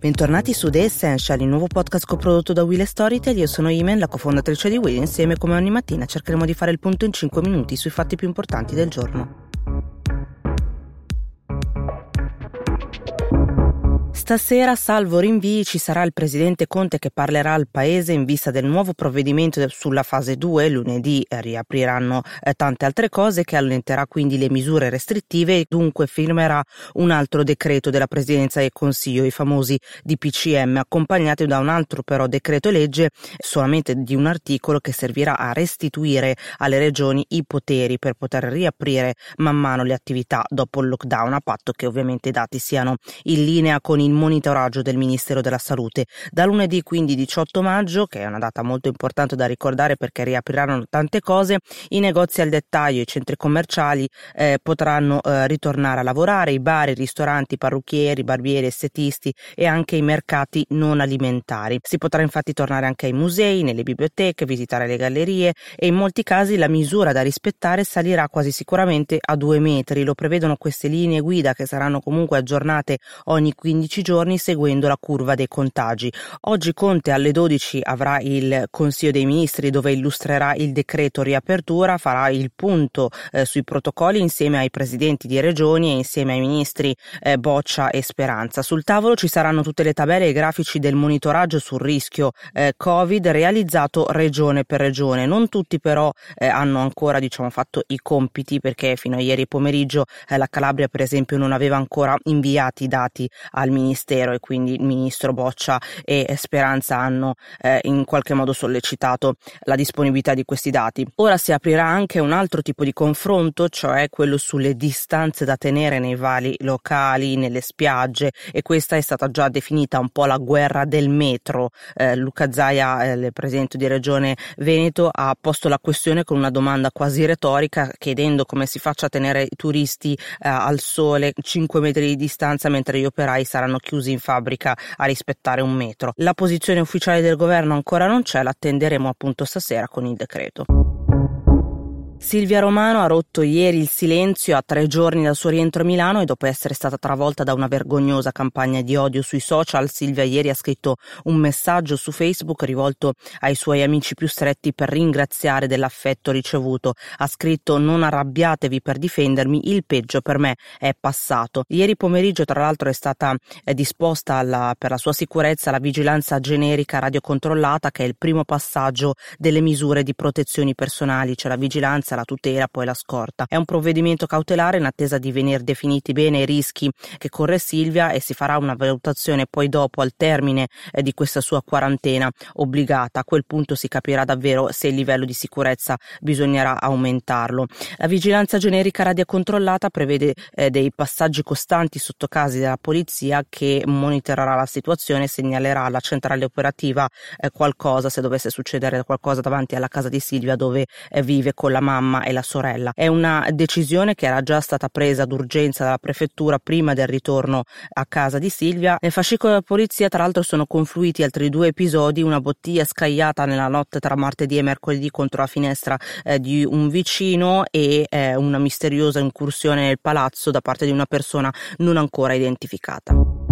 Bentornati su The Essential, il nuovo podcast coprodotto da Will Storytel. Io sono Imen, la cofondatrice di Will. Insieme, come ogni mattina, cercheremo di fare il punto in 5 minuti sui fatti più importanti del giorno. Stasera, salvo rinvii, ci sarà il presidente Conte che parlerà al paese in vista del nuovo provvedimento sulla fase 2. Lunedì eh, riapriranno eh, tante altre cose che allenterà quindi le misure restrittive e dunque firmerà un altro decreto della presidenza del Consiglio, i famosi DPCM, accompagnati da un altro però decreto legge solamente di un articolo che servirà a restituire alle regioni i poteri per poter riaprire man mano le attività dopo il lockdown, a patto che ovviamente i dati siano in linea con il monitoraggio del Ministero della Salute. Da lunedì quindi 18 maggio, che è una data molto importante da ricordare perché riapriranno tante cose, i negozi al dettaglio, i centri commerciali eh, potranno eh, ritornare a lavorare, i bar, i ristoranti, i parrucchieri, i barbieri, estetisti e anche i mercati non alimentari. Si potrà infatti tornare anche ai musei, nelle biblioteche, visitare le gallerie e in molti casi la misura da rispettare salirà quasi sicuramente a due metri. Lo prevedono queste linee guida che saranno comunque aggiornate ogni 15 giorni seguendo la curva dei contagi. Oggi Conte alle 12 avrà il Consiglio dei Ministri dove illustrerà il decreto riapertura, farà il punto eh, sui protocolli insieme ai presidenti di regioni e insieme ai ministri eh, Boccia e Speranza. Sul tavolo ci saranno tutte le tabelle e i grafici del monitoraggio sul rischio eh, Covid realizzato regione per regione. Non tutti però eh, hanno ancora diciamo, fatto i compiti perché fino a ieri pomeriggio eh, la Calabria per esempio non aveva ancora inviati i dati al ministro Ministero e quindi il Ministro Boccia e Speranza hanno eh, in qualche modo sollecitato la disponibilità di questi dati. Ora si aprirà anche un altro tipo di confronto, cioè quello sulle distanze da tenere nei vari locali, nelle spiagge e questa è stata già definita un po' la guerra del metro. Eh, Luca Zaia, eh, il presidente di Regione Veneto, ha posto la questione con una domanda quasi retorica chiedendo come si faccia a tenere i turisti eh, al sole 5 metri di distanza mentre gli operai saranno chiusi in fabbrica a rispettare un metro. La posizione ufficiale del governo ancora non c'è, l'attenderemo appunto stasera con il decreto. Silvia Romano ha rotto ieri il silenzio a tre giorni dal suo rientro a Milano e dopo essere stata travolta da una vergognosa campagna di odio sui social, Silvia ieri ha scritto un messaggio su Facebook rivolto ai suoi amici più stretti per ringraziare dell'affetto ricevuto. Ha scritto non arrabbiatevi per difendermi, il peggio per me è passato. Ieri pomeriggio tra l'altro è stata disposta alla, per la sua sicurezza la vigilanza generica radiocontrollata che è il primo passaggio delle misure di protezioni personali, cioè la vigilanza sicurezza, la tutela, poi la scorta. È un provvedimento cautelare in attesa di venire definiti bene i rischi che corre Silvia e si farà una valutazione poi dopo al termine eh, di questa sua quarantena obbligata. A quel punto si capirà davvero se il livello di sicurezza bisognerà aumentarlo. La vigilanza generica radiocontrollata prevede eh, dei passaggi costanti sotto casi della polizia che monitorerà la situazione e segnalerà alla centrale operativa eh, qualcosa se dovesse succedere qualcosa davanti alla casa di Silvia dove eh, vive con la mamma mamma e la sorella. È una decisione che era già stata presa d'urgenza dalla prefettura prima del ritorno a casa di Silvia. Nel fascicolo della polizia, tra l'altro, sono confluiti altri due episodi: una bottiglia scagliata nella notte tra martedì e mercoledì contro la finestra eh, di un vicino e eh, una misteriosa incursione nel palazzo da parte di una persona non ancora identificata.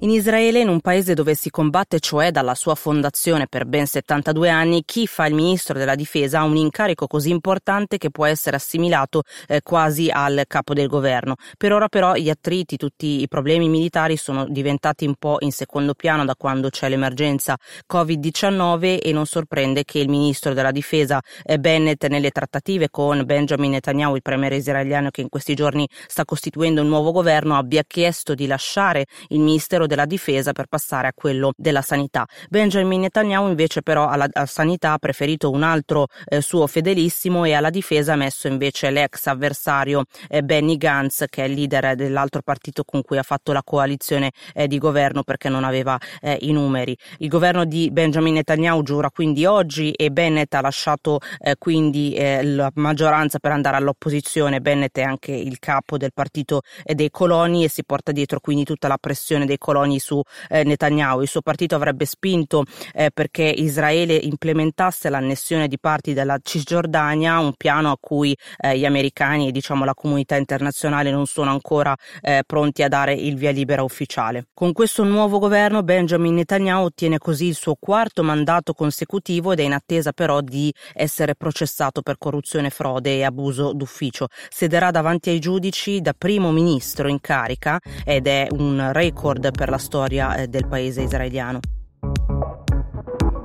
In Israele, in un paese dove si combatte, cioè dalla sua fondazione per ben 72 anni, chi fa il ministro della difesa ha un incarico così importante che può essere assimilato eh, quasi al capo del governo. Per ora però gli attriti, tutti i problemi militari sono diventati un po' in secondo piano da quando c'è l'emergenza Covid-19 e non sorprende che il ministro della difesa eh, Bennett nelle trattative con Benjamin Netanyahu, il premier israeliano che in questi giorni sta costituendo un nuovo governo, abbia chiesto di lasciare il ministero della difesa per passare a quello della sanità. Benjamin Netanyahu invece però alla, alla sanità ha preferito un altro eh, suo fedelissimo e alla difesa ha messo invece l'ex avversario eh, Benny Gantz che è il leader dell'altro partito con cui ha fatto la coalizione eh, di governo perché non aveva eh, i numeri. Il governo di Benjamin Netanyahu giura quindi oggi e Bennett ha lasciato eh, quindi eh, la maggioranza per andare all'opposizione. Bennett è anche il capo del partito dei coloni e si porta dietro quindi tutta la pressione dei coloni coloni su eh, Netanyahu. Il suo partito avrebbe spinto eh, perché Israele implementasse l'annessione di parti della Cisgiordania, un piano a cui eh, gli americani e diciamo la comunità internazionale non sono ancora eh, pronti a dare il via libera ufficiale. Con questo nuovo governo Benjamin Netanyahu ottiene così il suo quarto mandato consecutivo ed è in attesa però di essere processato per corruzione, frode e abuso d'ufficio. Sederà davanti ai giudici da primo ministro in carica ed è un record per la storia eh, del paese israeliano.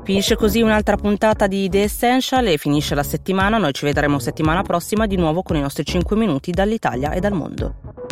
Finisce così un'altra puntata di The Essential e finisce la settimana. Noi ci vedremo settimana prossima di nuovo con i nostri 5 minuti dall'Italia e dal mondo.